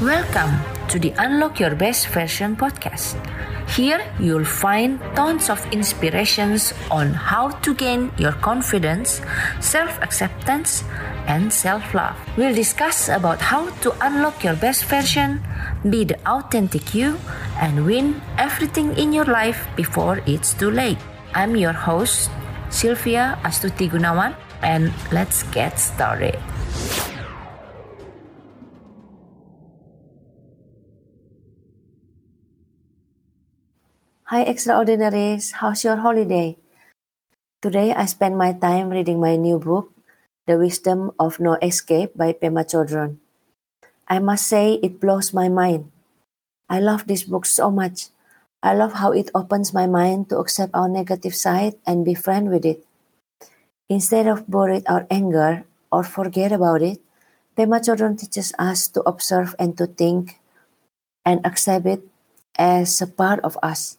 Welcome to the Unlock Your Best Version podcast. Here you'll find tons of inspirations on how to gain your confidence, self-acceptance, and self-love. We'll discuss about how to unlock your best version, be the authentic you, and win everything in your life before it's too late. I'm your host, Sylvia Astuti Gunawan, and let's get started. Hi, extraordinaries. How's your holiday? Today, I spend my time reading my new book, The Wisdom of No Escape by Pema Chodron. I must say, it blows my mind. I love this book so much. I love how it opens my mind to accept our negative side and be friend with it. Instead of bury our anger or forget about it, Pema Chodron teaches us to observe and to think and accept it as a part of us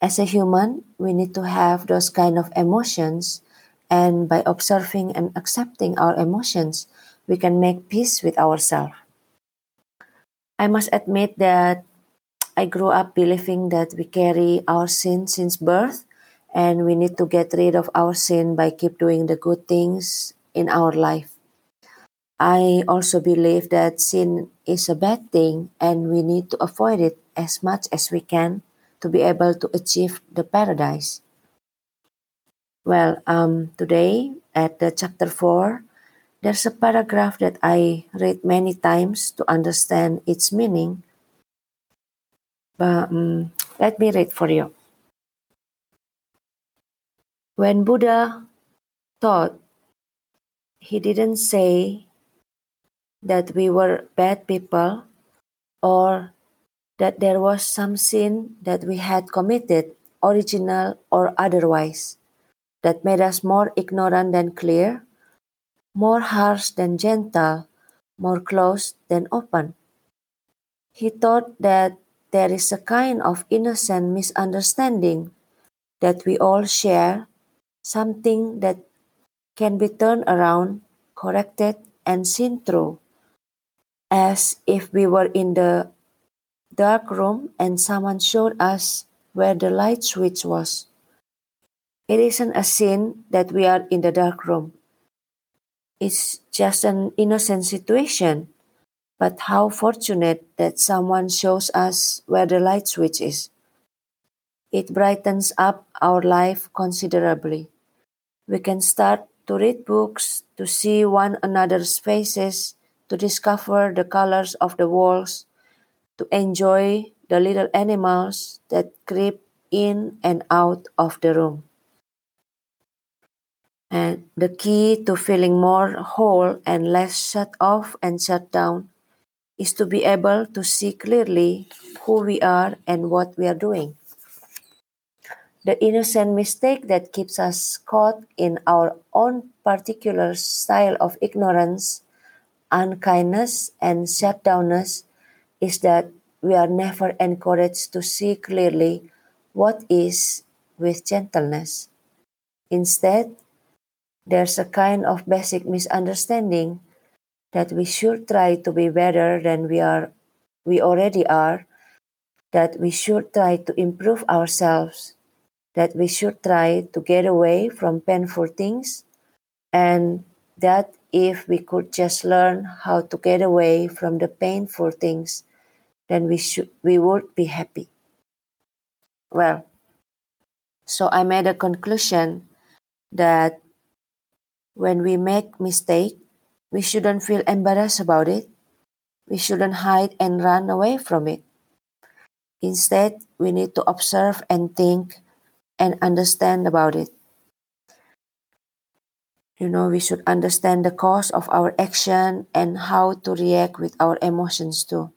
as a human, we need to have those kind of emotions. And by observing and accepting our emotions, we can make peace with ourselves. I must admit that I grew up believing that we carry our sin since birth and we need to get rid of our sin by keep doing the good things in our life. I also believe that sin is a bad thing and we need to avoid it as much as we can to be able to achieve the paradise? Well, um, today at the chapter 4, there's a paragraph that I read many times to understand its meaning. But um, let me read for you. When Buddha taught, he didn't say that we were bad people or that there was some sin that we had committed, original or otherwise, that made us more ignorant than clear, more harsh than gentle, more closed than open. He thought that there is a kind of innocent misunderstanding that we all share, something that can be turned around, corrected, and seen through, as if we were in the dark room and someone showed us where the light switch was. It isn't a sin that we are in the dark room. It's just an innocent situation. But how fortunate that someone shows us where the light switch is. It brightens up our life considerably. We can start to read books, to see one another's faces, to discover the colors of the walls, to enjoy the little animals that creep in and out of the room. And the key to feeling more whole and less shut off and shut down is to be able to see clearly who we are and what we are doing. The innocent mistake that keeps us caught in our own particular style of ignorance, unkindness, and shutdownness is that we are never encouraged to see clearly what is with gentleness. Instead, there's a kind of basic misunderstanding that we should try to be better than we are we already are that we should try to improve ourselves that we should try to get away from painful things and that if we could just learn how to get away from the painful things, then we should we would be happy. Well, so I made a conclusion that when we make mistake, we shouldn't feel embarrassed about it. We shouldn't hide and run away from it. Instead, we need to observe and think and understand about it. You know, we should understand the cause of our action and how to react with our emotions too.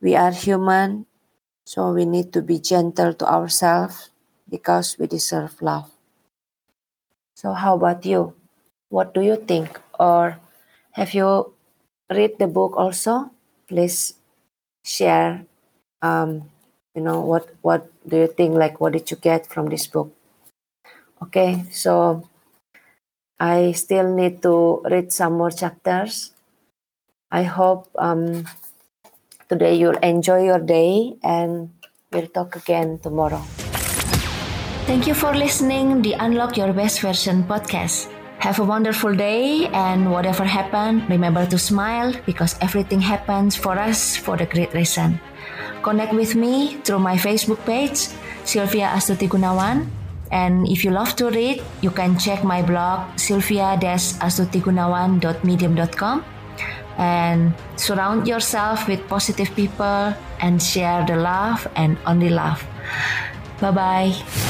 We are human, so we need to be gentle to ourselves because we deserve love. So, how about you? What do you think? Or have you read the book also? Please share. Um, you know what what do you think? Like, what did you get from this book? Okay, so I still need to read some more chapters. I hope um, today you'll enjoy your day and we'll talk again tomorrow. Thank you for listening the Unlock Your Best Version podcast. Have a wonderful day and whatever happened, remember to smile because everything happens for us for the great reason. Connect with me through my Facebook page, Sylvia Astuti Gunawan. And if you love to read, you can check my blog, sylvia-astutigunawan.medium.com and surround yourself with positive people and share the love and only love. Bye bye.